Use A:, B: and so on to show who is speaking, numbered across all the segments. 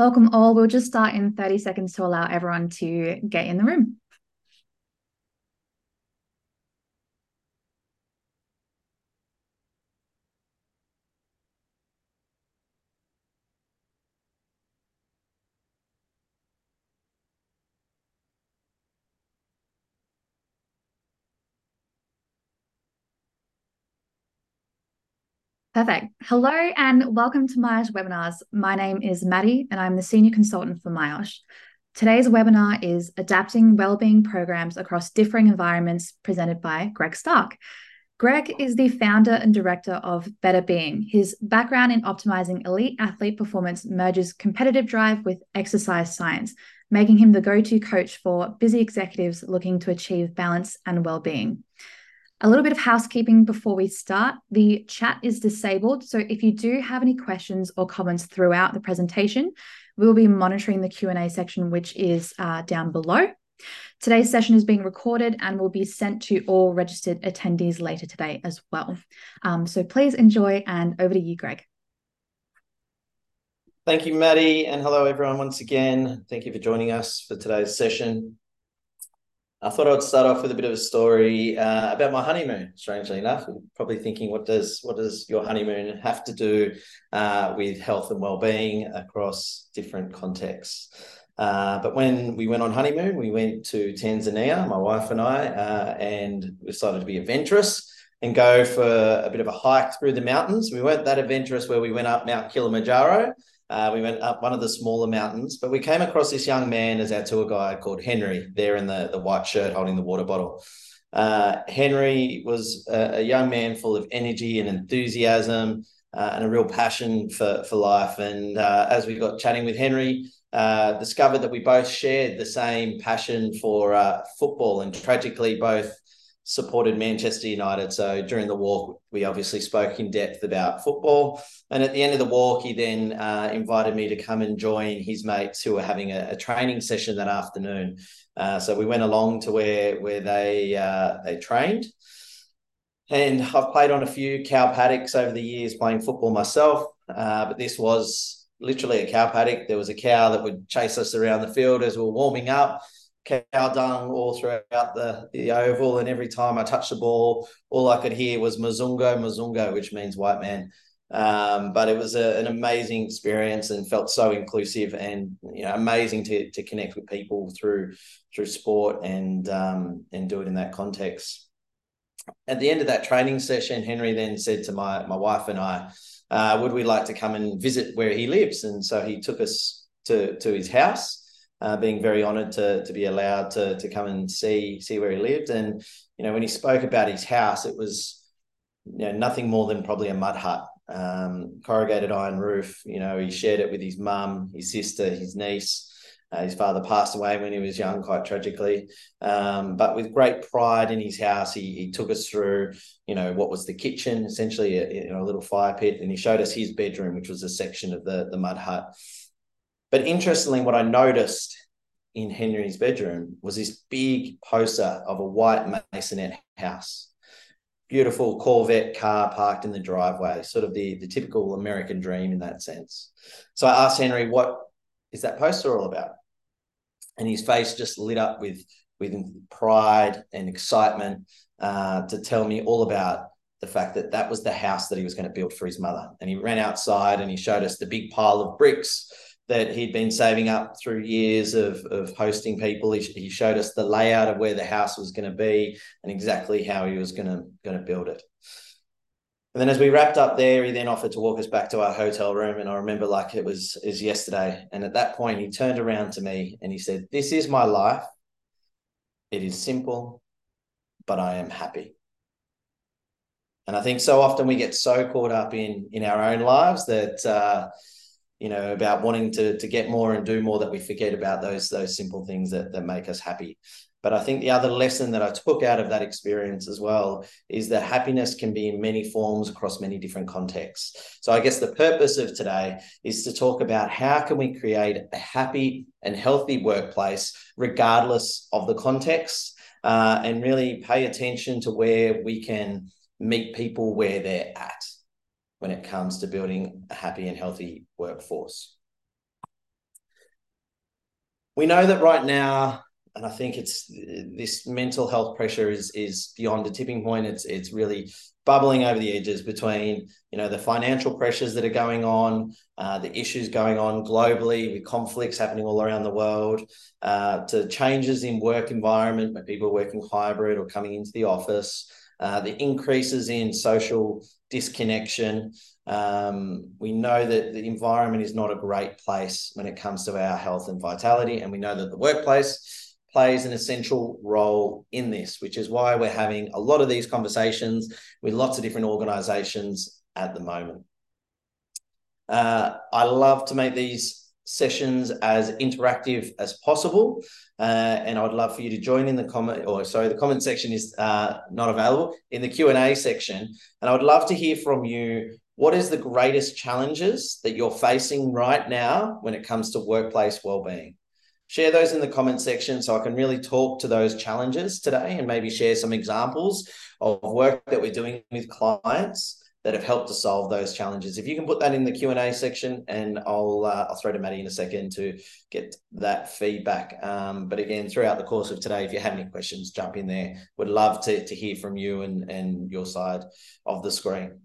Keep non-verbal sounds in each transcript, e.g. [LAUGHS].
A: Welcome all. We'll just start in 30 seconds to allow everyone to get in the room. Perfect. Hello and welcome to Myosh webinars. My name is Maddie and I'm the Senior Consultant for Myosh. Today's webinar is Adapting Wellbeing Programs Across Differing Environments presented by Greg Stark. Greg is the founder and director of Better Being. His background in optimizing elite athlete performance merges competitive drive with exercise science, making him the go to coach for busy executives looking to achieve balance and well being. A little bit of housekeeping before we start. The chat is disabled, so if you do have any questions or comments throughout the presentation, we will be monitoring the Q&A section, which is uh, down below. Today's session is being recorded and will be sent to all registered attendees later today as well. Um, so please enjoy and over to you, Greg.
B: Thank you, Maddie, and hello everyone once again. Thank you for joining us for today's session. I thought I would start off with a bit of a story uh, about my honeymoon. Strangely enough, probably thinking, what does what does your honeymoon have to do uh, with health and well-being across different contexts? Uh, but when we went on honeymoon, we went to Tanzania, my wife and I, uh, and we decided to be adventurous and go for a bit of a hike through the mountains. We weren't that adventurous where we went up Mount Kilimanjaro, uh, we went up one of the smaller mountains, but we came across this young man as our tour guide called Henry, there in the, the white shirt holding the water bottle. Uh, Henry was a, a, young man full of energy and enthusiasm uh, and a real passion for, for life. And uh, as we got chatting with Henry, uh, discovered that we both shared the same passion for uh, football and tragically both supported Manchester United. So during the walk, we obviously spoke in depth about football. And at the end of the walk, he then uh, invited me to come and join his mates who were having a, a training session that afternoon. Uh, so we went along to where where they uh, they trained. And I've played on a few cow paddocks over the years playing football myself, uh, but this was literally a cow paddock. There was a cow that would chase us around the field as we were warming up cow dung all throughout the, the oval. And every time I touched the ball, all I could hear was Mzungu, Mzungu, which means white man. Um, but it was a, an amazing experience and felt so inclusive and you know amazing to, to connect with people through through sport and um, and do it in that context. At the end of that training session, Henry then said to my my wife and I, uh, "Would we like to come and visit where he lives?" And so he took us to to his house uh, being very honoured to to be allowed to to come and see see where he lived. And you know, when he spoke about his house, it was you know nothing more than probably a mud hut, um, corrugated iron roof. You know, he shared it with his mum, his sister, his niece. Uh, his father passed away when he was young, quite tragically. Um, but with great pride in his house, he, he took us through, you know, what was the kitchen, essentially a, you know, a little fire pit, and he showed us his bedroom, which was a section of the the mud hut. But interestingly, what I noticed in Henry's bedroom was this big poster of a white masonette house. Beautiful Corvette car parked in the driveway, sort of the, the typical American dream in that sense. So I asked Henry, what is that poster all about? And his face just lit up with, with pride and excitement uh, to tell me all about the fact that that was the house that he was going to build for his mother. And he ran outside and he showed us the big pile of bricks that he'd been saving up through years of, of hosting people. He, he showed us the layout of where the house was going to be and exactly how he was going to, going to build it. And then as we wrapped up there, he then offered to walk us back to our hotel room. And I remember like it was, is yesterday. And at that point, he turned around to me and he said, This is my life. It is simple, but I am happy. And I think so often we get so caught up in in our own lives that uh, you know about wanting to to get more and do more that we forget about those those simple things that that make us happy. But i think the other lesson that i took out of that experience as well is that happiness can be in many forms across many different contexts. So i guess the purpose of today is to talk about how can we create a happy and healthy workplace regardless of the context uh, and really pay attention to where we can meet people where they're at when it comes to building a happy and healthy workforce. we know that right now, and I think it's this mental health pressure is is beyond a tipping point. It's it's really bubbling over the edges between you know the financial pressures that are going on, uh, the issues going on globally with conflicts happening all around the world, uh, to changes in work environment where people are working hybrid or coming into the office, uh, the increases in social disconnection. Um, we know that the environment is not a great place when it comes to our health and vitality, and we know that the workplace plays an essential role in this, which is why we're having a lot of these conversations with lots of different organizations at the moment. Uh, I love to make these sessions as interactive as possible. Uh, and I would love for you to join in the comment, or sorry, the comment section is uh, not available in the Q&A section. And I would love to hear from you, what is the greatest challenges that you're facing right now when it comes to workplace well-being? share those in the comment section so I can really talk to those challenges today and maybe share some examples of work that we're doing with clients that have helped to solve those challenges. If you can put that in the Q&A section and I'll uh, I'll throw to Maddie in a second to get that feedback. Um, but again, throughout the course of today, if you have any questions, jump in there. Would love to, to hear from you and, and your side of the screen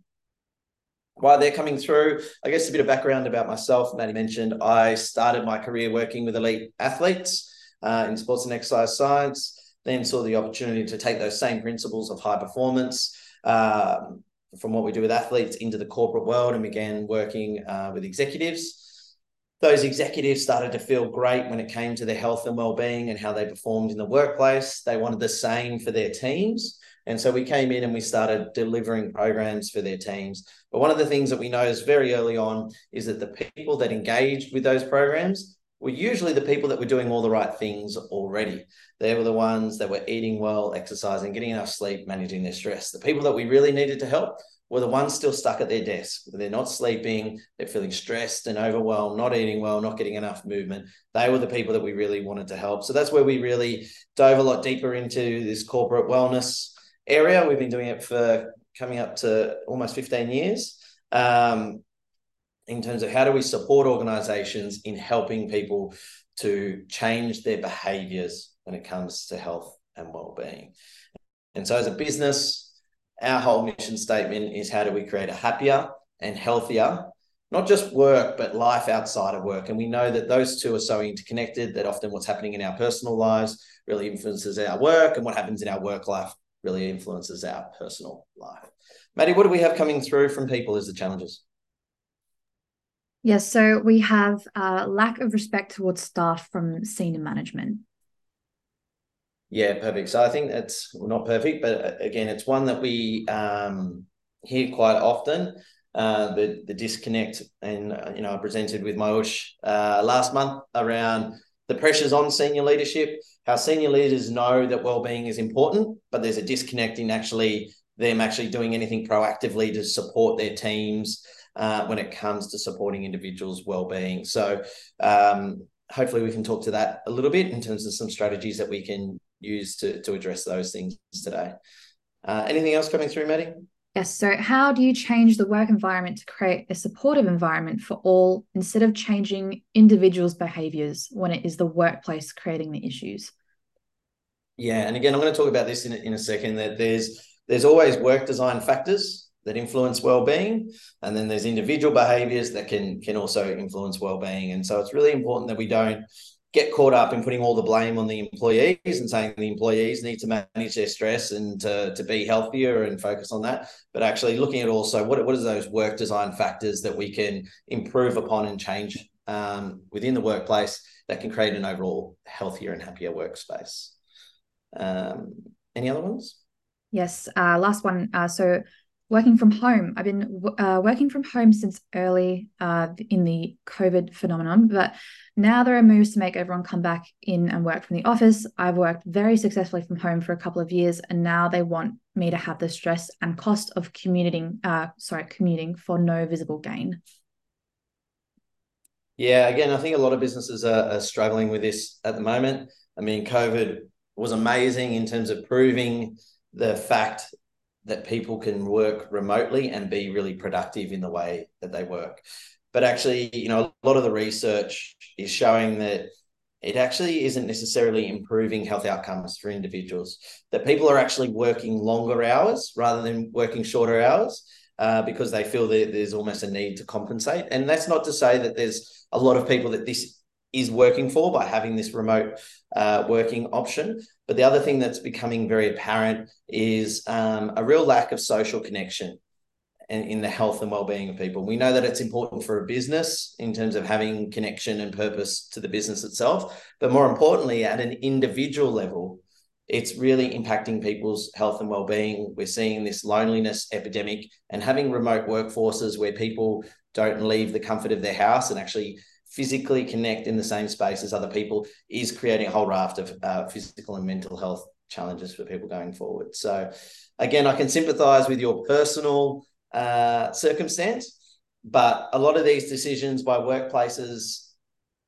B: while they're coming through, I guess a bit of background about myself. Maddie mentioned I started my career working with elite athletes uh, in sports and exercise science, then saw the opportunity to take those same principles of high performance um, from what we do with athletes into the corporate world and began working uh, with executives. Those executives started to feel great when it came to their health and well-being and how they performed in the workplace. They wanted the same for their teams. And so we came in and we started delivering programs for their teams. But one of the things that we noticed very early on is that the people that engaged with those programs were usually the people that were doing all the right things already. They were the ones that were eating well, exercising, getting enough sleep, managing their stress. The people that we really needed to help were the ones still stuck at their desk. They're not sleeping, they're feeling stressed and overwhelmed, not eating well, not getting enough movement. They were the people that we really wanted to help. So that's where we really dove a lot deeper into this corporate wellness area. We've been doing it for coming up to almost 15 years. Um, in terms of how do we support organizations in helping people to change their behaviors when it comes to health and well-being. And so as a business, our whole mission statement is how do we create a happier and healthier not just work, but life outside of work. And we know that those two are so interconnected that often what's happening in our personal lives really influences our work, and what happens in our work life really influences our personal life. Maddie, what do we have coming through from people as the challenges?
A: Yes, so we have a lack of respect towards staff from senior management.
B: Yeah, perfect. So I think that's well, not perfect, but uh, again, it's one that we um, hear quite often. Uh, the the disconnect, and uh, you know, I presented with Myosh uh, last month around the pressures on senior leadership how senior leaders know that well-being is important, but there's a disconnect in actually them actually doing anything proactively to support their teams uh, when it comes to supporting individuals' well-being. So um, hopefully we can talk to that a little bit in terms of some strategies that we can use to, to address those things today. Uh, anything else coming through, Maddie?
A: Yes. So, how do you change the work environment to create a supportive environment for all instead of changing individuals' behaviors when it is the workplace creating the issues?
B: Yeah, and again, I'm going to talk about this in, in a second. That there's there's always work design factors that influence well-being, and then there's individual behaviors that can can also influence well-being. And so, it's really important that we don't get caught up in putting all the blame on the employees and saying the employees need to manage their stress and to, to be healthier and focus on that but actually looking at also what, what are those work design factors that we can improve upon and change um, within the workplace that can create an overall healthier and happier workspace um, any other ones
A: yes uh, last one uh, so working from home. I've been uh, working from home since early uh, in the COVID phenomenon, but now there are moves to make everyone come back in and work from the office. I've worked very successfully from home for a couple of years, and now they want me to have the stress and cost of commuting, uh, sorry, commuting for no visible gain.
B: Yeah, again, I think a lot of businesses are, are struggling with this at the moment. I mean, COVID was amazing in terms of proving the fact that people can work remotely and be really productive in the way that they work. But actually, you know, a lot of the research is showing that it actually isn't necessarily improving health outcomes for individuals. That people are actually working longer hours rather than working shorter hours uh, because they feel that there's almost a need to compensate. And that's not to say that there's a lot of people that this is working for by having this remote uh, working option. But the other thing that's becoming very apparent is um, a real lack of social connection and in the health and well-being of people. We know that it's important for a business in terms of having connection and purpose to the business itself, but more importantly, at an individual level, it's really impacting people's health and well-being. We're seeing this loneliness epidemic and having remote workforces where people don't leave the comfort of their house and actually physically connect in the same space as other people is creating a whole raft of uh, physical and mental health challenges for people going forward. So again, I can sympathize with your personal uh, circumstance. But a lot of these decisions by workplaces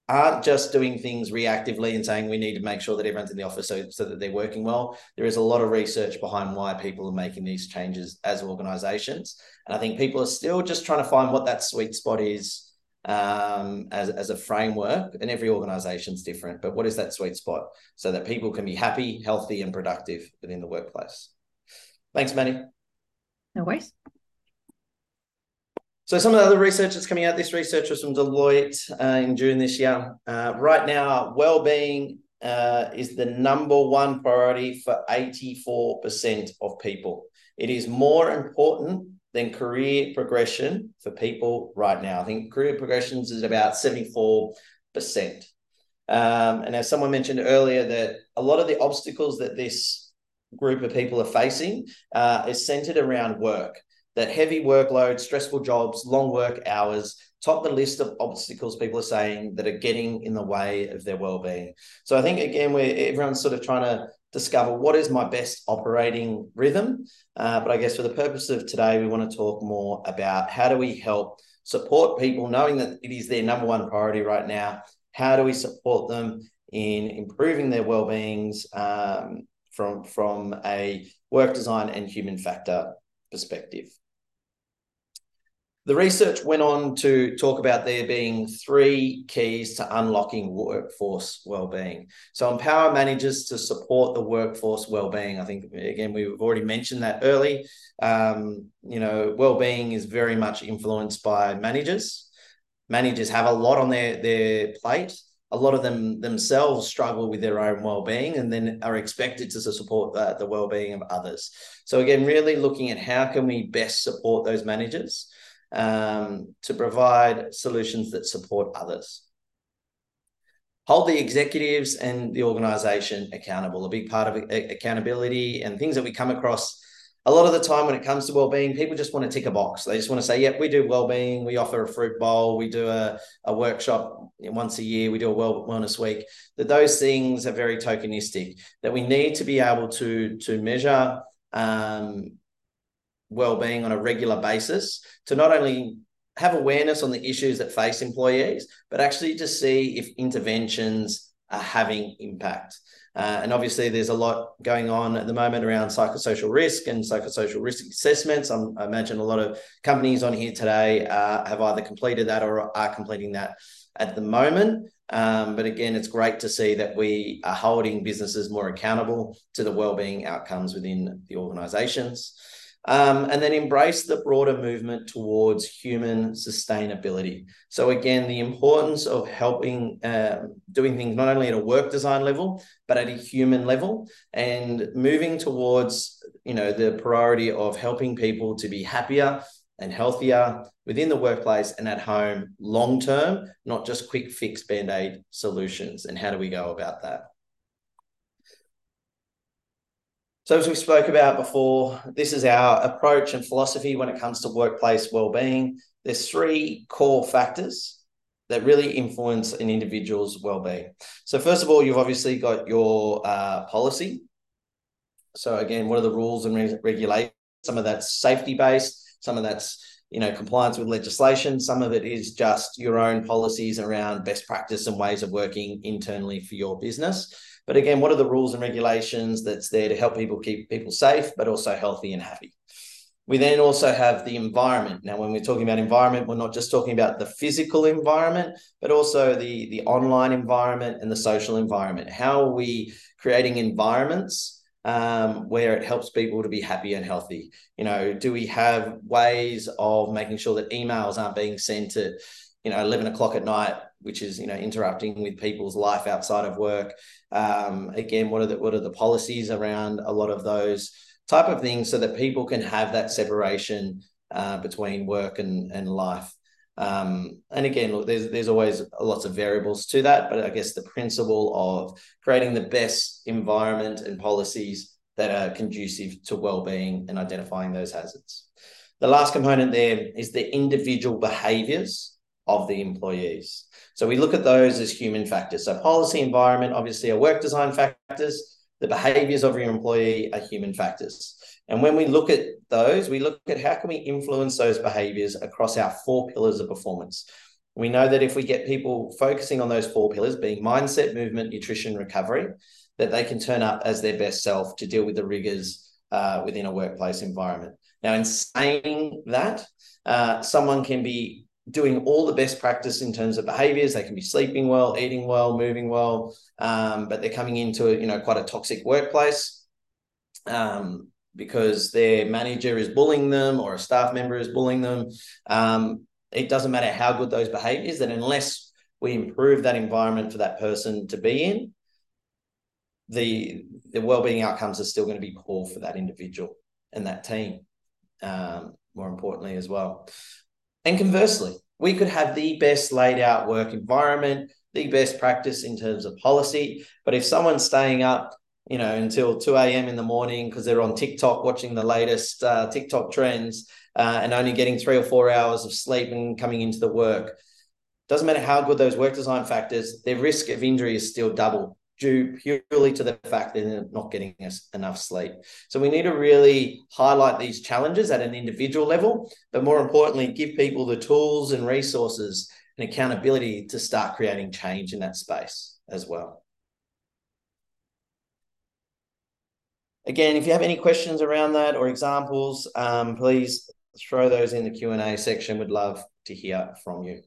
B: aren't just doing things reactively and saying we need to make sure that everyone's in the office so, so that they're working well. There is a lot of research behind why people are making these changes as organizations. And I think people are still just trying to find what that sweet spot is um, as, as a framework. And every organization is different. But what is that sweet spot so that people can be happy, healthy, and productive within the workplace? Thanks, Manny.
A: No worries.
B: So some of the other research that's coming out, this research was from Deloitte uh, in June this year. Uh, right now, well-being uh, is the number one priority for 84% of people. It is more important than career progression for people right now. I think career progressions is about 74%. Um, and as someone mentioned earlier, that a lot of the obstacles that this group of people are facing uh, is centered around work that heavy workload, stressful jobs, long work hours top the list of obstacles people are saying that are getting in the way of their well-being. So I think again, where everyone's sort of trying to discover what is my best operating rhythm. Uh, but I guess for the purpose of today, we want to talk more about how do we help support people, knowing that it is their number one priority right now. How do we support them in improving their well-beings um, from from a work design and human factor perspective? The research went on to talk about there being three keys to unlocking workforce well-being. So empower managers to support the workforce well-being. I think again we've already mentioned that early. Um, you know, well-being is very much influenced by managers. Managers have a lot on their their plate. A lot of them themselves struggle with their own well-being, and then are expected to support the, the well-being of others. So again, really looking at how can we best support those managers um, to provide solutions that support others. Hold the executives and the organization accountable. A big part of accountability and things that we come across a lot of the time when it comes to well-being, people just want to tick a box. They just want to say, "Yep, we do well-being. We offer a fruit bowl. We do a, a workshop once a year. We do a well, wellness week." That those things are very tokenistic. That we need to be able to to measure um, well-being on a regular basis to not only have awareness on the issues that face employees, but actually to see if interventions are having impact. Uh, and obviously, there's a lot going on at the moment around psychosocial risk and psychosocial risk assessments. I'm, i imagine a lot of companies on here today uh, have either completed that or are completing that at the moment. Um, but again, it's great to see that we are holding businesses more accountable to the well-being outcomes within the organizations. Um, and then embrace the broader movement towards human sustainability. So again, the importance of helping uh, doing things not only at a work design level, but at a human level, and moving towards you know the priority of helping people to be happier and healthier within the workplace and at home long term, not just quick fix band aid solutions. And how do we go about that? So, as we spoke about before, this is our approach and philosophy when it comes to workplace well-being. There's three core factors that really influence an individual's well-being. So, first of all, you've obviously got your uh, policy. So, again, what are the rules and re- regulations? Some of that's safety-based. Some of that's you know compliance with legislation. Some of it is just your own policies around best practice and ways of working internally for your business. But again, what are the rules and regulations that's there to help people keep people safe, but also healthy and happy? We then also have the environment. Now, when we're talking about environment, we're not just talking about the physical environment, but also the, the online environment and the social environment. How are we creating environments um, where it helps people to be happy and healthy? You know, do we have ways of making sure that emails aren't being sent at, you know, 11 o'clock at night, which is, you know, interrupting with people's life outside of work? Um, again, what are the what are the policies around a lot of those? type of things so that people can have that separation uh, between work and, and life. Um, and again, look, there's there's always lots of variables to that, but I guess the principle of creating the best environment and policies that are conducive to well-being and identifying those hazards. The last component there is the individual behaviours of the employees. So we look at those as human factors. So policy, environment, obviously are work design factors, the behaviors of your employee are human factors. And when we look at those, we look at how can we influence those behaviors across our four pillars of performance. We know that if we get people focusing on those four pillars, being mindset, movement, nutrition, recovery, that they can turn up as their best self to deal with the rigors uh, within a workplace environment. Now, in saying that, uh, someone can be doing all the best practice in terms of behaviors. They can be sleeping well, eating well, moving well, um, but they're coming into a, you know quite a toxic workplace um, because their manager is bullying them or a staff member is bullying them. Um, it doesn't matter how good those behaviors, that unless we improve that environment for that person to be in, the the well-being outcomes are still going to be poor for that individual and that team. Um, more importantly, as well. And conversely, we could have the best laid out work environment, the best practice in terms of policy. But if someone's staying up, you know, until 2 a.m. in the morning because they're on TikTok watching the latest uh, TikTok trends uh, and only getting three or four hours of sleep and coming into the work, doesn't matter how good those work design factors, their risk of injury is still double due purely to the fact that they're not getting enough sleep. So we need to really highlight these challenges at an individual level, but more importantly, give people the tools and resources and accountability to start creating change in that space as well. Again, if you have any questions around that or examples, um, please throw those in the Q&A section. We'd love to hear from you.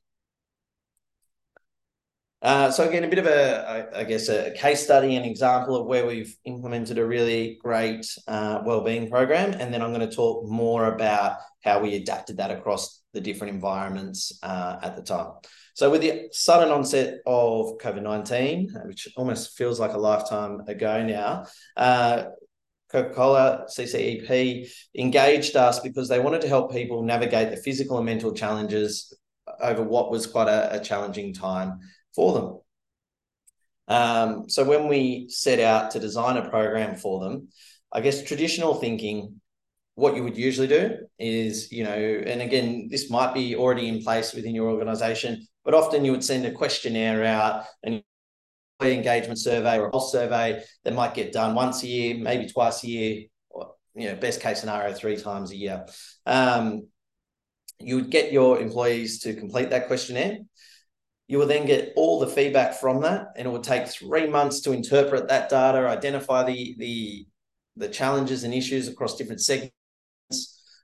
B: Uh, so again, a bit of a, I guess, a case study, an example of where we've implemented a really great uh, wellbeing program, and then I'm going to talk more about how we adapted that across the different environments uh, at the time. So with the sudden onset of COVID nineteen, which almost feels like a lifetime ago now. Uh, Coca-Cola CCEP engaged us because they wanted to help people navigate the physical and mental challenges over what was quite a, a challenging time for them. Um, so when we set out to design a program for them, I guess traditional thinking, what you would usually do is, you know, and again, this might be already in place within your organization, but often you would send a questionnaire out and engagement survey or a pulse survey that might get done once a year, maybe twice a year, or you know, best case scenario, three times a year. Um, you would get your employees to complete that questionnaire you will then get all the feedback from that, and it will take three months to interpret that data, identify the the the challenges and issues across different segments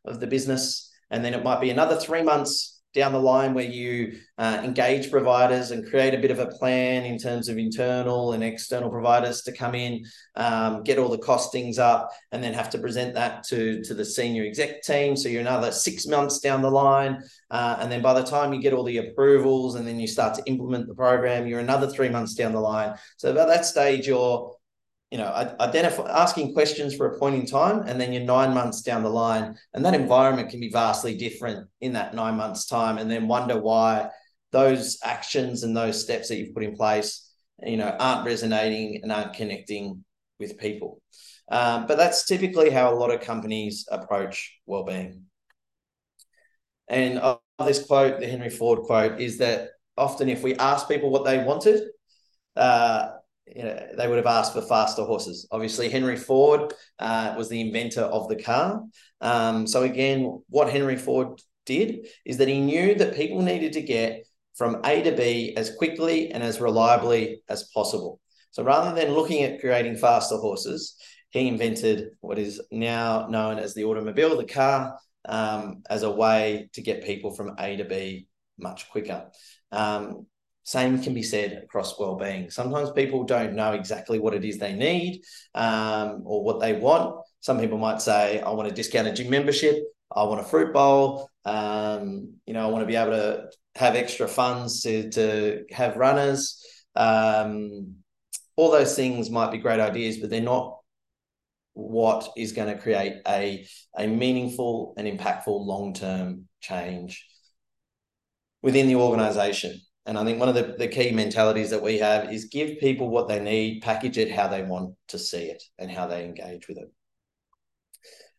B: of the business, and then it might be another three months down the line where you uh, engage providers and create a bit of a plan in terms of internal and external providers to come in, um, get all the costings up, and then have to present that to, to the senior exec team. So you're another six months down the line. Uh, and then by the time you get all the approvals and then you start to implement the program, you're another three months down the line. So by that stage, you're you know, identify asking questions for a point in time, and then you're nine months down the line, and that environment can be vastly different in that nine months' time, and then wonder why those actions and those steps that you've put in place, you know, aren't resonating and aren't connecting with people. Um, but that's typically how a lot of companies approach well-being. And this quote, the Henry Ford quote, is that often if we ask people what they wanted, uh, you know, they would have asked for faster horses. Obviously, Henry Ford uh, was the inventor of the car. Um, so again, what Henry Ford did is that he knew that people needed to get from A to B as quickly and as reliably as possible. So rather than looking at creating faster horses, he invented what is now known as the automobile, the car, um, as a way to get people from A to B much quicker. Um, same can be said across well-being. Sometimes people don't know exactly what it is they need um, or what they want. Some people might say, "I want a discounted gym membership. I want a fruit bowl. Um, you know, I want to be able to have extra funds to to have runners." Um, all those things might be great ideas, but they're not what is going to create a, a meaningful and impactful long term change within the organization. And I think one of the, the key mentalities that we have is give people what they need, package it how they want to see it and how they engage with it.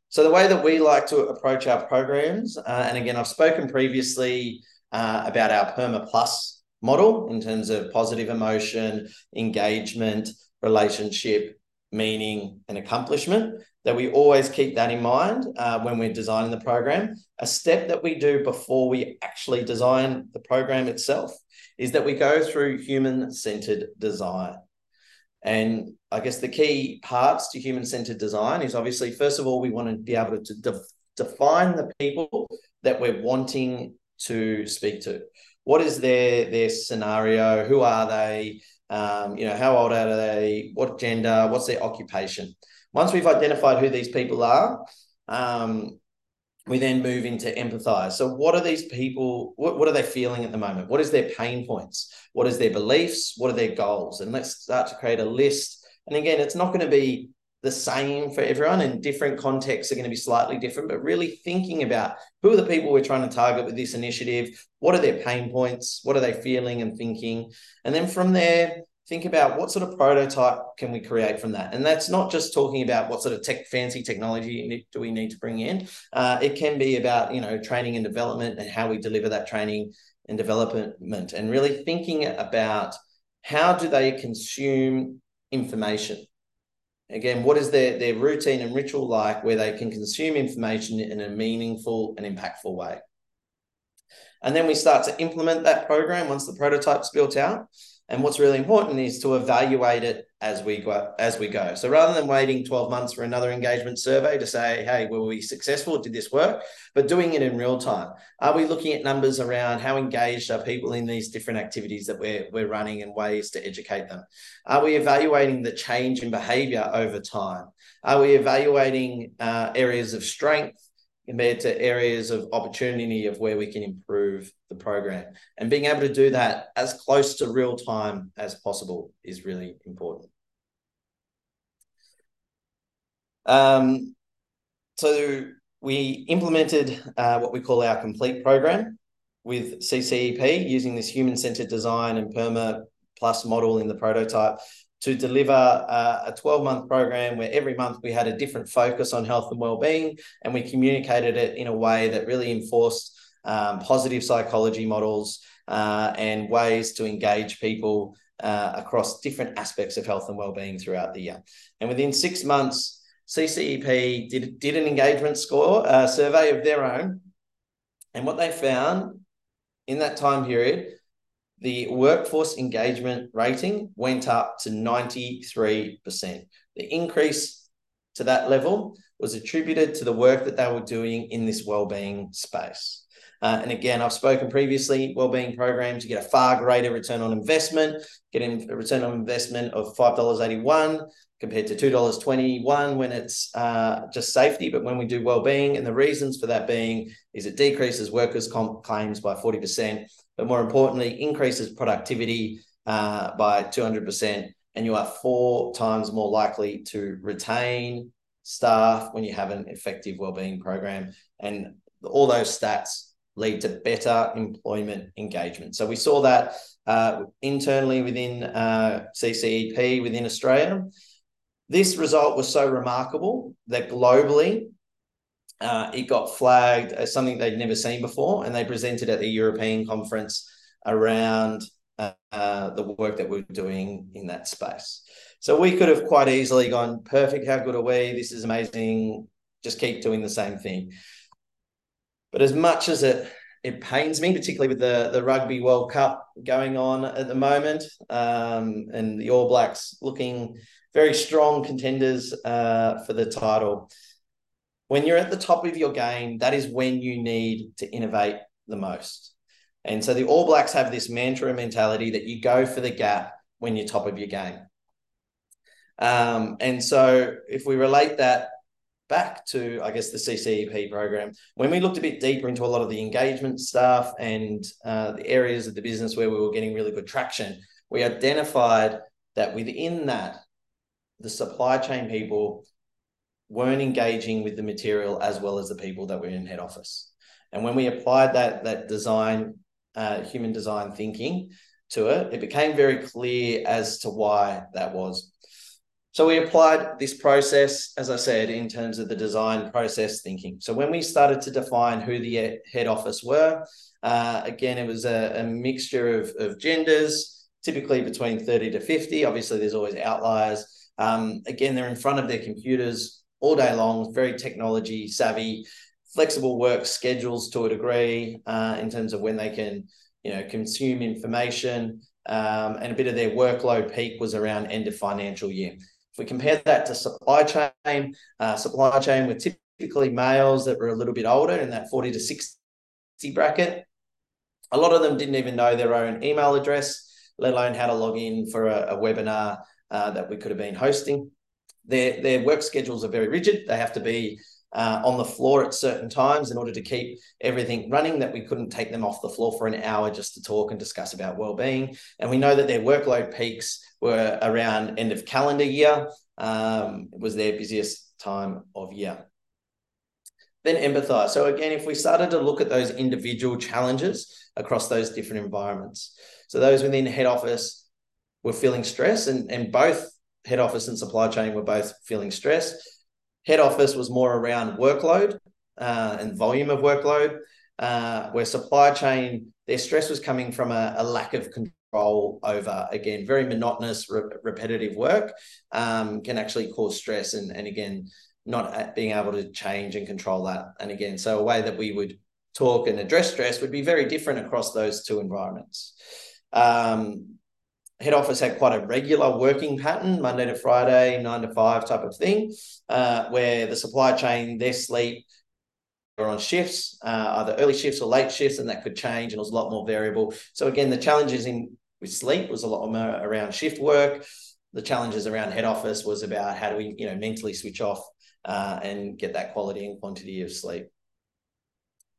B: So, the way that we like to approach our programs, uh, and again, I've spoken previously uh, about our Perma Plus model in terms of positive emotion, engagement, relationship, meaning, and accomplishment, that we always keep that in mind uh, when we're designing the program. A step that we do before we actually design the program itself is that we go through human centered design. And I guess the key parts to human centered design is obviously, first of all, we want to be able to de- define the people that we're wanting to speak to. What is their their scenario? Who are they? Um, you know, how old are they? What gender? What's their occupation? Once we've identified who these people are, um, we then move into empathize. So, what are these people? What, what are they feeling at the moment? What is their pain points? What is their beliefs? What are their goals? And let's start to create a list. And again, it's not going to be the same for everyone, and different contexts are going to be slightly different. But really thinking about who are the people we're trying to target with this initiative? What are their pain points? What are they feeling and thinking? And then from there, think about what sort of prototype can we create from that? And that's not just talking about what sort of tech fancy technology do we need to bring in. Uh, it can be about you know training and development and how we deliver that training and development and really thinking about how do they consume information. Again what is their their routine and ritual like where they can consume information in a meaningful and impactful way? And then we start to implement that program once the prototype's built out and what's really important is to evaluate it as we go as we go. So rather than waiting 12 months for another engagement survey to say, hey, were we successful? Did this work? But doing it in real time. Are we looking at numbers around how engaged are people in these different activities that we're, we're running and ways to educate them? Are we evaluating the change in behavior over time? Are we evaluating uh, areas of strength compared to areas of opportunity of where we can improve the program. And being able to do that as close to real time as possible is really important. Um, so we implemented uh, what we call our complete program with CCEP using this human-centered design and perma plus model in the prototype to deliver uh, a 12 month program where every month we had a different focus on health and well-being and we communicated it in a way that really enforced um, positive psychology models uh, and ways to engage people uh, across different aspects of health and well-being throughout the year. And within six months ccep did, did an engagement score uh, survey of their own. And what they found in that time period the workforce engagement rating went up to 93%. The increase to that level was attributed to the work that they were doing in this wellbeing space. Uh, and again, I've spoken previously, wellbeing programs, you get a far greater return on investment, getting a return on investment of $5.81 compared to $2.21 when it's uh, just safety. But when we do wellbeing, and the reasons for that being is it decreases workers' comp claims by 40%, but more importantly, increases productivity uh, by 200%, and you are four times more likely to retain staff when you have an effective wellbeing program. And all those stats lead to better employment engagement. So we saw that uh, internally within uh, CCEP within Australia. This result was so remarkable that globally uh, it got flagged as something they'd never seen before, and they presented at the European conference around uh, uh, the work that we're doing in that space. So we could have quite easily gone, perfect, how good are we? This is amazing. Just keep doing the same thing. But as much as it it pains me, particularly with the, the Rugby World Cup going on at the moment, um, and the All Blacks looking very strong contenders uh, for the title. When you're at the top of your game, that is when you need to innovate the most. And so the All Blacks have this mantra mentality that you go for the gap when you're top of your game. Um, and so if we relate that back to, I guess, the CCEP program, when we looked a bit deeper into a lot of the engagement stuff and uh, the areas of the business where we were getting really good traction, we identified that within that, the supply chain people weren't engaging with the material as well as the people that were in head office. And when we applied that that design, uh, human design thinking to it, it became very clear as to why that was. So we applied this process, as I said, in terms of the design process thinking. So when we started to define who the head office were, uh, again, it was a, a mixture of, of genders, typically between 30 to 50. Obviously, there's always outliers. Um, again, they're in front of their computers all day long, very technology savvy, flexible work schedules to a degree uh, in terms of when they can, you know, consume information. Um, and a bit of their workload peak was around end of financial year. If we compare that to supply chain, uh, supply chain were typically males that were a little bit older in that 40 to 60 bracket. A lot of them didn't even know their own email address, let alone how to log in for a, a webinar uh, that we could have been hosting. Their, their work schedules are very rigid. They have to be uh, on the floor at certain times in order to keep everything running that we couldn't take them off the floor for an hour just to talk and discuss about well-being. And we know that their workload peaks were around end of calendar year um, it was their busiest time of year. Then empathize. So again if we started to look at those individual challenges across those different environments. So those within head office were feeling stress and, and both head office and supply chain were both feeling stressed. Head office was more around workload uh, and volume of workload, uh, where supply chain, their stress was coming from a, a lack of control over, again, very monotonous, re- repetitive work um, can actually cause stress. And, and again, not being able to change and control that. And again, so a way that we would talk and address stress would be very different across those two environments. Um, head office had quite a regular working pattern, Monday to Friday, nine to five type of thing, uh, where the supply chain, their sleep, were on shifts, uh, either early shifts or late shifts, and that could change and it was a lot more variable. So again, the challenges in with sleep was a lot more around shift work. The challenges around head office was about how do we, you know, mentally switch off uh, and get that quality and quantity of sleep.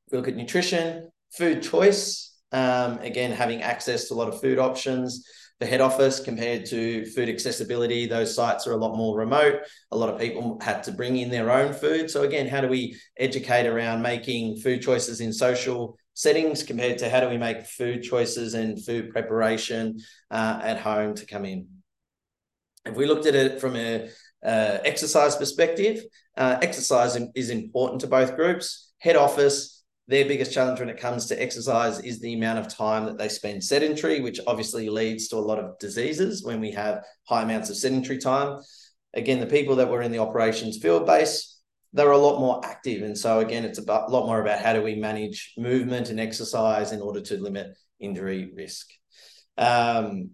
B: If we look at nutrition, food choice, um, again, having access to a lot of food options, the head office compared to food accessibility. Those sites are a lot more remote. A lot of people had to bring in their own food. So, again, how do we educate around making food choices in social settings compared to how do we make food choices and food preparation uh, at home to come in? If we looked at it from a uh, exercise perspective, uh, exercise is important to both groups. Head office their biggest challenge when it comes to exercise is the amount of time that they spend sedentary, which obviously leads to a lot of diseases when we have high amounts of sedentary time. Again, the people that were in the operations field base, they're a lot more active. And so, again, it's a lot more about how do we manage movement and exercise in order to limit injury risk. Um,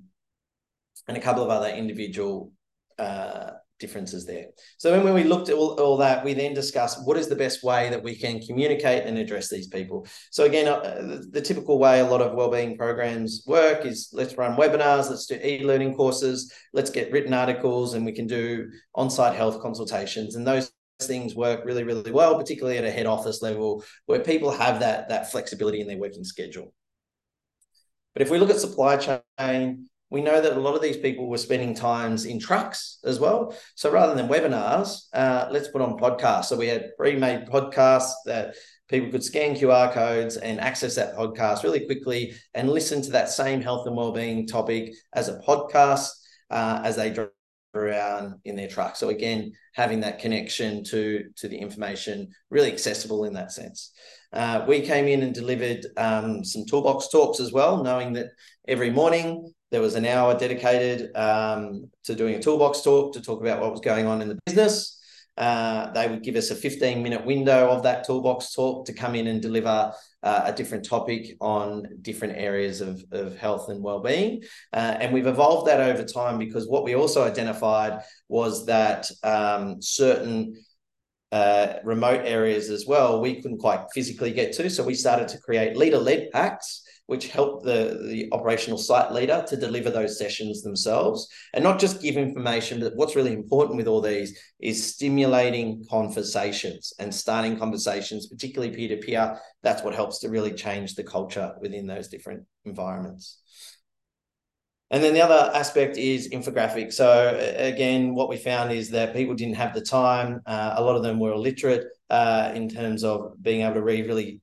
B: and a couple of other individual uh, differences there. So when, when we looked at all, all that, we then discussed what is the best way that we can communicate and address these people. So again, uh, the, the, typical way a lot of wellbeing programs work is let's run webinars, let's do e-learning courses, let's get written articles, and we can do on-site health consultations. And those things work really, really well, particularly at a head office level where people have that, that flexibility in their working schedule. But if we look at supply chain, we know that a lot of these people were spending times in trucks as well. So rather than webinars, uh, let's put on podcasts. So we had pre-made podcasts that people could scan QR codes and access that podcast really quickly and listen to that same health and well-being topic as a podcast uh, as they drive around in their truck. So again, having that connection to to the information really accessible in that sense. Uh, we came in and delivered um, some toolbox talks as well, knowing that every morning there was an hour dedicated um, to doing a toolbox talk to talk about what was going on in the business. Uh, they would give us a 15 minute window of that toolbox talk to come in and deliver uh, a different topic on different areas of, of health and well-being. Uh, and we've evolved that over time because what we also identified was that um, certain uh, remote areas as well, we couldn't quite physically get to. So we started to create leader-led packs which help the, the operational site leader to deliver those sessions themselves and not just give information, but what's really important with all these is stimulating conversations and starting conversations, particularly peer to peer. That's what helps to really change the culture within those different environments. And then the other aspect is infographics. So again, what we found is that people didn't have the time. Uh, a lot of them were illiterate uh, in terms of being able to read really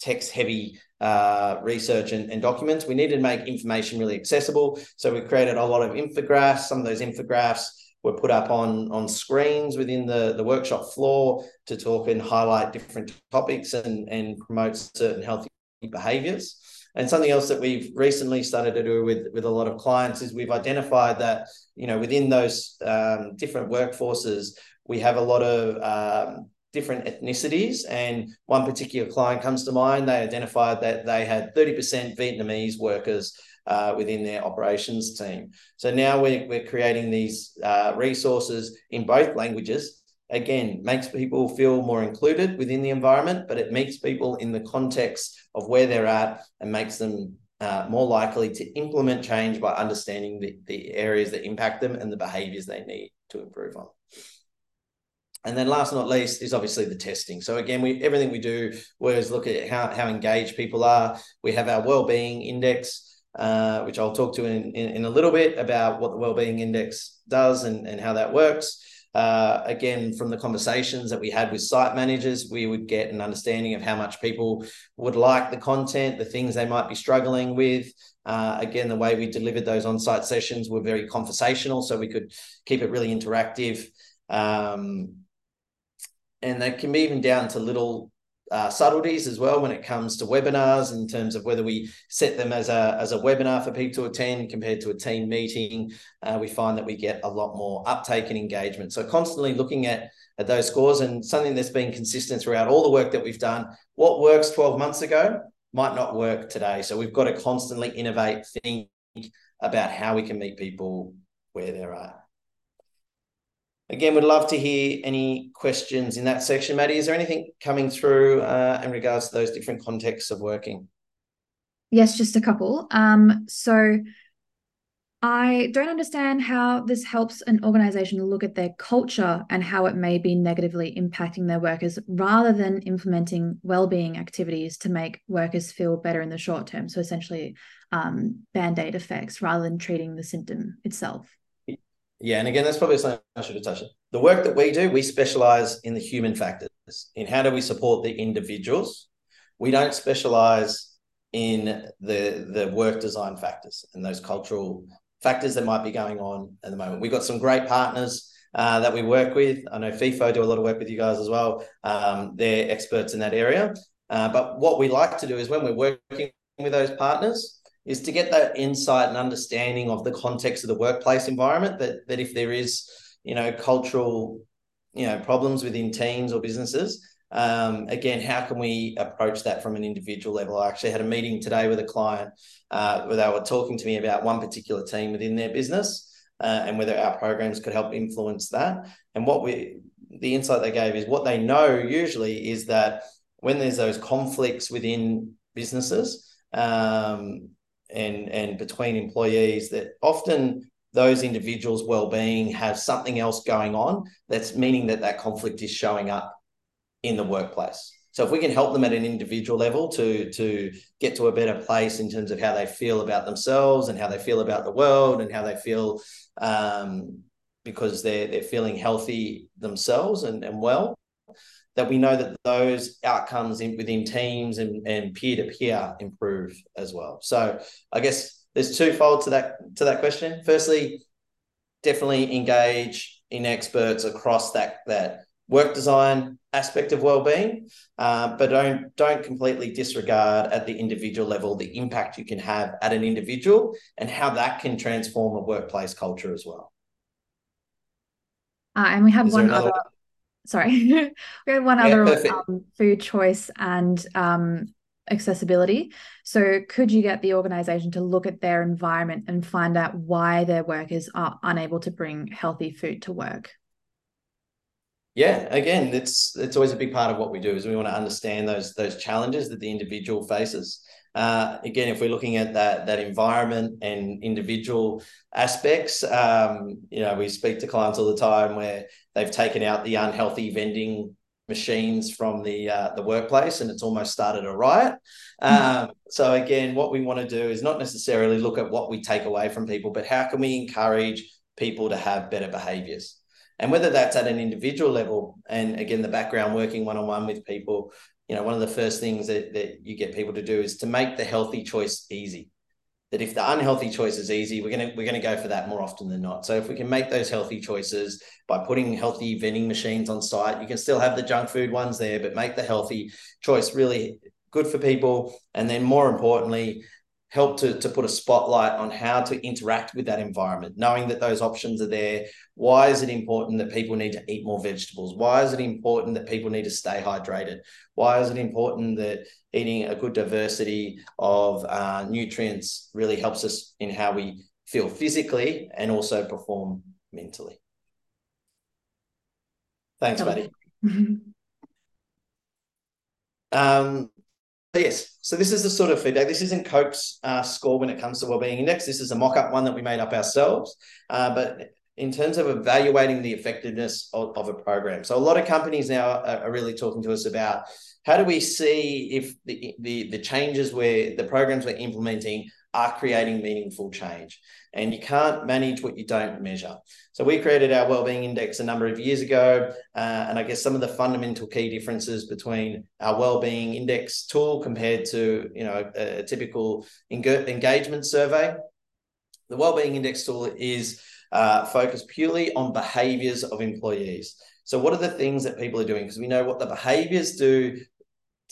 B: text heavy uh, research and, and, documents. We needed to make information really accessible. So we created a lot of infographics. Some of those infographics were put up on, on screens within the, the workshop floor to talk and highlight different topics and, and promote certain healthy behaviors. And something else that we've recently started to do with, with a lot of clients is we've identified that, you know, within those um, different workforces, we have a lot of um, different ethnicities. And one particular client comes to mind. They identified that they had 30% Vietnamese workers uh, within their operations team. So now we're, we're creating these uh, resources in both languages. Again, makes people feel more included within the environment, but it meets people in the context of where they're at and makes them uh, more likely to implement change by understanding the, the areas that impact them and the behaviors they need to improve on. And then last but not least is obviously the testing. So again, we everything we do was look at how, how engaged people are. We have our well-being index, uh, which I'll talk to in, in, in, a little bit about what the well-being index does and, and how that works. Uh, again, from the conversations that we had with site managers, we would get an understanding of how much people would like the content, the things they might be struggling with. Uh, again, the way we delivered those on-site sessions were very conversational, so we could keep it really interactive. Um, and they can be even down to little uh, subtleties as well when it comes to webinars in terms of whether we set them as a, as a webinar for people to attend compared to a team meeting. Uh, we find that we get a lot more uptake and engagement. So constantly looking at, at those scores and something that's been consistent throughout all the work that we've done. What works 12 months ago might not work today. So we've got to constantly innovate, think about how we can meet people where they're at. Again, we'd love to hear any questions in that section. Maddie, is there anything coming through uh, in regards to those different contexts of working?
A: Yes, just a couple. Um, so I don't understand how this helps an organization look at their culture and how it may be negatively impacting their workers rather than implementing well-being activities to make workers feel better in the short term. So essentially um, band-aid effects rather than treating the symptom itself.
B: Yeah, and again, that's probably something I should have touched on. The work that we do, we specialize in the human factors, in how do we support the individuals. We don't specialize in the the work design factors and those cultural factors that might be going on at the moment. We've got some great partners uh, that we work with. I know FIFO do a lot of work with you guys as well. Um, they're experts in that area. Uh, but what we like to do is when we're working with those partners, is to get that insight and understanding of the context of the workplace environment that that if there is you know cultural you know problems within teams or businesses um, again how can we approach that from an individual level? I actually had a meeting today with a client uh, where they were talking to me about one particular team within their business uh, and whether our programs could help influence that. And what we the insight they gave is what they know usually is that when there's those conflicts within businesses um, and and between employees that often those individuals' well-being have something else going on that's meaning that that conflict is showing up in the workplace. So if we can help them at an individual level to to get to a better place in terms of how they feel about themselves and how they feel about the world and how they feel um, because they're they're feeling healthy themselves and, and well that we know that those outcomes in, within teams and, and peer-to-peer improve as well. So I guess there's twofold to that to that question. Firstly, definitely engage in experts across that that work design aspect of well-being, uh, but don't don't completely disregard at the individual level the impact you can have at an individual and how that can transform a workplace culture as well.
A: Uh, and we have one other sorry, [LAUGHS] we had one yeah, other um, food choice and um, accessibility. So, could you get the organization to look at their environment and find out why their workers are unable to bring healthy food to work?
B: Yeah, again, it's it's always a big part of what we do is we want to understand those those challenges that the individual faces. Uh, again, if we're looking at that that environment and individual aspects, um, you know, we speak to clients all the time where they've taken out the unhealthy vending machines from the uh, the workplace, and it's almost started a riot. Mm-hmm. Um, so again, what we want to do is not necessarily look at what we take away from people, but how can we encourage people to have better behaviors. And whether that's at an individual level, and again, the background working one on one with people, you know, one of the first things that, that you get people to do is to make the healthy choice easy. That if the unhealthy choice is easy, we're gonna we're gonna go for that more often than not. So if we can make those healthy choices by putting healthy vending machines on site, you can still have the junk food ones there, but make the healthy choice really good for people. And then more importantly, help to, to put a spotlight on how to interact with that environment, knowing that those options are there. Why is it important that people need to eat more vegetables? Why is it important that people need to stay hydrated? Why is it important that eating a good diversity of uh, nutrients really helps us in how we feel physically and also perform mentally? Thanks, buddy. [LAUGHS] um, yes, so this is the sort of feedback. This isn't Coke's uh, score when it comes to wellbeing index. This is a mock-up one that we made up ourselves. Uh, but in terms of evaluating the effectiveness of, of, a program, so a lot of companies now are, are, really talking to us about how do we see if the, the the changes where the programs we're implementing are creating meaningful change. And you can't manage what you don't measure. So we created our wellbeing index a number of years ago, uh, and I guess some of the fundamental key differences between our wellbeing index tool compared to you know a, a typical engagement survey. The wellbeing index tool is uh, focused purely on behaviors of employees. So, what are the things that people are doing? Because we know what the behaviors do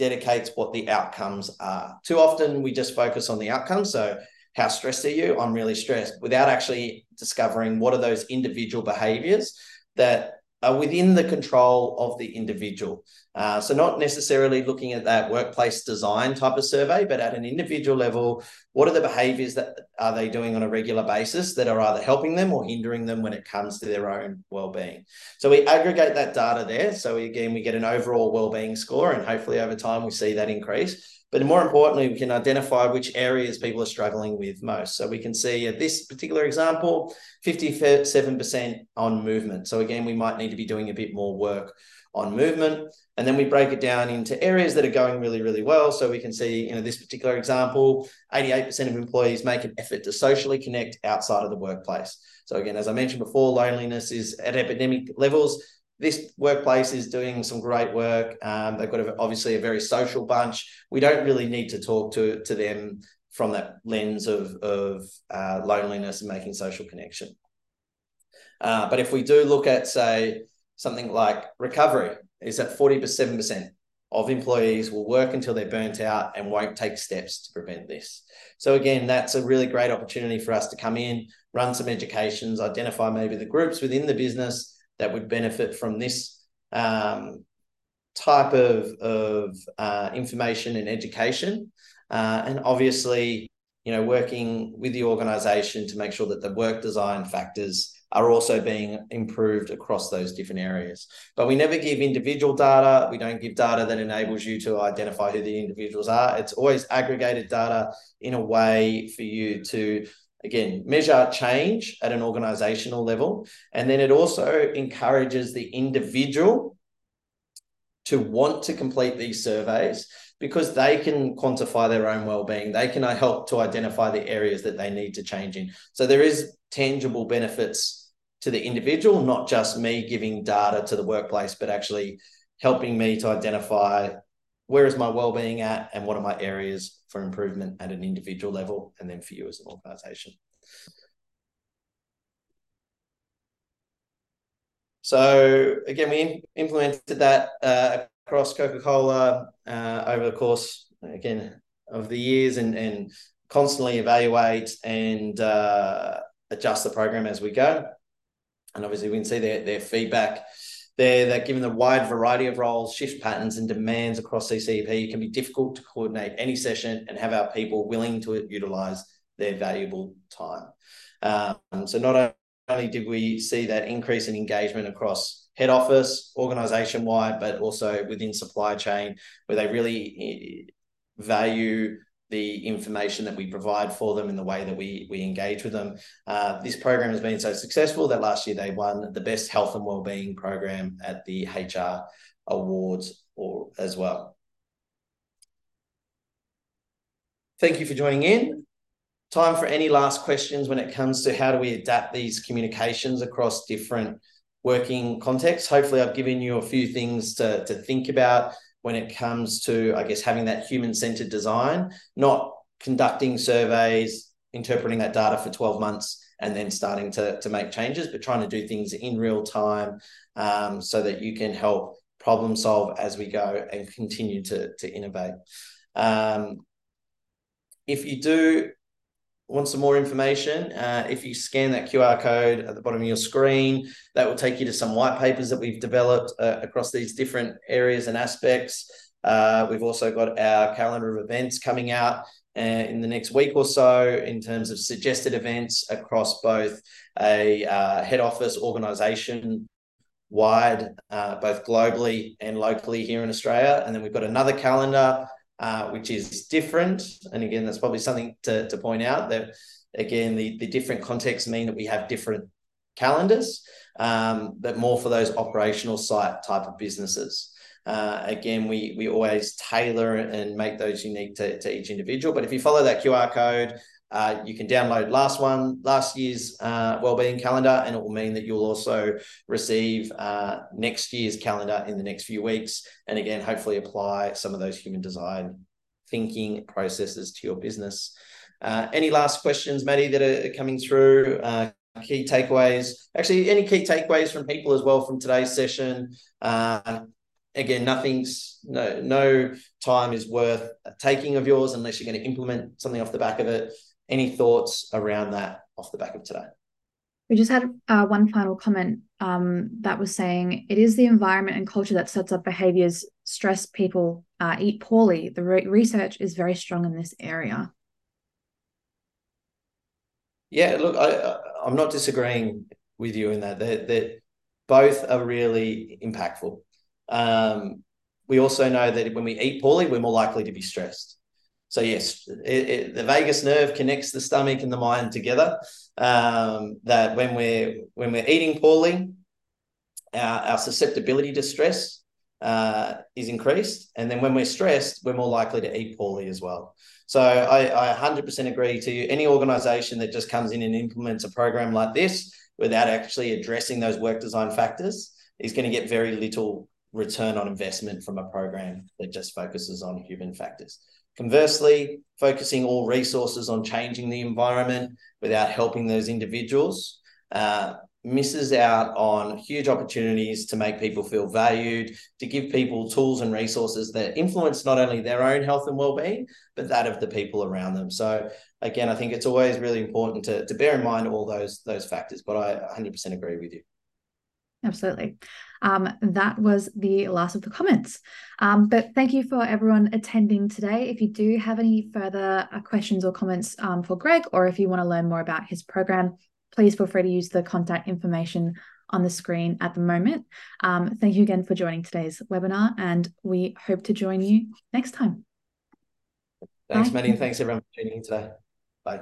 B: dedicates what the outcomes are. Too often we just focus on the outcomes. So, how stressed are you? I'm really stressed without actually discovering what are those individual behaviors that are within the control of the individual. Uh, so, not necessarily looking at that workplace design type of survey, but at an individual level, what are the behaviors that are they doing on a regular basis that are either helping them or hindering them when it comes to their own well-being? So we aggregate that data there. So we, again, we get an overall well-being score, and hopefully over time we see that increase. But more importantly, we can identify which areas people are struggling with most. So we can see at this particular example, 57% on movement. So again, we might need to be doing a bit more work on movement. And then we break it down into areas that are going really, really well. So we can see, you know, this particular example, 88% of employees make an effort to socially connect outside of the workplace. So again, as I mentioned before, loneliness is at epidemic levels this workplace is doing some great work. Um, they've got a, obviously a very social bunch. We don't really need to talk to, to them from that lens of, of uh, loneliness and making social connection. Uh, but if we do look at, say, something like recovery, is that 47% of employees will work until they're burnt out and won't take steps to prevent this. So again, that's a really great opportunity for us to come in, run some educations, identify maybe the groups within the business that would benefit from this um, type of, of uh, information and education. Uh, and obviously, you know, working with the organization to make sure that the work design factors are also being improved across those different areas. But we never give individual data. We don't give data that enables you to identify who the individuals are. It's always aggregated data in a way for you to again measure change at an organizational level and then it also encourages the individual to want to complete these surveys because they can quantify their own well-being they can help to identify the areas that they need to change in so there is tangible benefits to the individual not just me giving data to the workplace but actually helping me to identify where is my well-being at and what are my areas for improvement at an individual level and then for you as an organization. So again we implemented that uh, across coca-cola uh, over the course again of the years and, and constantly evaluate and uh, adjust the program as we go and obviously we can see their, their feedback there that given the wide variety of roles, shift patterns, and demands across CCEP, it can be difficult to coordinate any session and have our people willing to utilize their valuable time. Um, so not only did we see that increase in engagement across head office, organization wide, but also within supply chain, where they really eh, value the information that we provide for them and the way that we we engage with them. Uh, this program has been so successful that last year they won the best health and wellbeing program at the HR awards or as well. Thank you for joining in. Time for any last questions when it comes to how do we adapt these communications across different working contexts. Hopefully, I've given you a few things to, to think about when it comes to, I guess, having that human centered design, not conducting surveys, interpreting that data for 12 months, and then starting to, to make changes, but trying to do things in real time um, so that you can help problem solve as we go and continue to, to innovate. Um, if you do want some more information, uh, if you scan that QR code at the bottom of your screen, that will take you to some white papers that we've developed uh, across these different areas and aspects. Uh, we've also got our calendar of events coming out uh, in the next week or so in terms of suggested events across both a uh, head office organization wide, uh, both globally and locally here in Australia. And then we've got another calendar uh, which is different. And again, that's probably something to, to point out that, again, the, the different contexts mean that we have different calendars, um, but more for those operational site type of businesses. Uh, again, we we always tailor and make those unique to, to each individual. But if you follow that QR code, uh, you can download last one, last year's uh, wellbeing calendar, and it will mean that you'll also receive uh, next year's calendar in the next few weeks. And again, hopefully apply some of those human design thinking processes to your business. Uh, any last questions, Maddie, that are coming through? Uh, key takeaways. Actually, any key takeaways from people as well from today's session? Uh, again, nothing's no no time is worth taking of yours unless you're going to implement something off the back of it. Any thoughts around that off the back of today?
A: We just had uh, one final comment um, that was saying it is the environment and culture that sets up behaviors, stress people, uh, eat poorly. The re- research is very strong in this area.
B: Yeah, look, I, I'm not disagreeing with you in that. That that both are really impactful. Um, we also know that when we eat poorly, we're more likely to be stressed. So yes, it, it, the vagus nerve connects the stomach and the mind together. Um, that when we're when we're eating poorly, our, our susceptibility to stress uh, is increased, and then when we're stressed, we're more likely to eat poorly as well. So I, I 100% agree to you. Any organisation that just comes in and implements a program like this without actually addressing those work design factors is going to get very little return on investment from a program that just focuses on human factors. Conversely, focusing all resources on changing the environment without helping those individuals uh, misses out on huge opportunities to make people feel valued, to give people tools and resources that influence not only their own health and well-being, but that of the people around them. So again, I think it's always really important to, to bear in mind all those those factors. But I 100% agree with you.
A: Absolutely. Um, that was the last of the comments. Um, but thank you for everyone attending today. If you do have any further uh, questions or comments um, for Greg, or if you want to learn more about his program, please feel free to use the contact information on the screen at the moment. Um, thank you again for joining today's webinar, and we hope to join you next time.
B: Thanks, Maddie, and thanks everyone for tuning in today. Bye.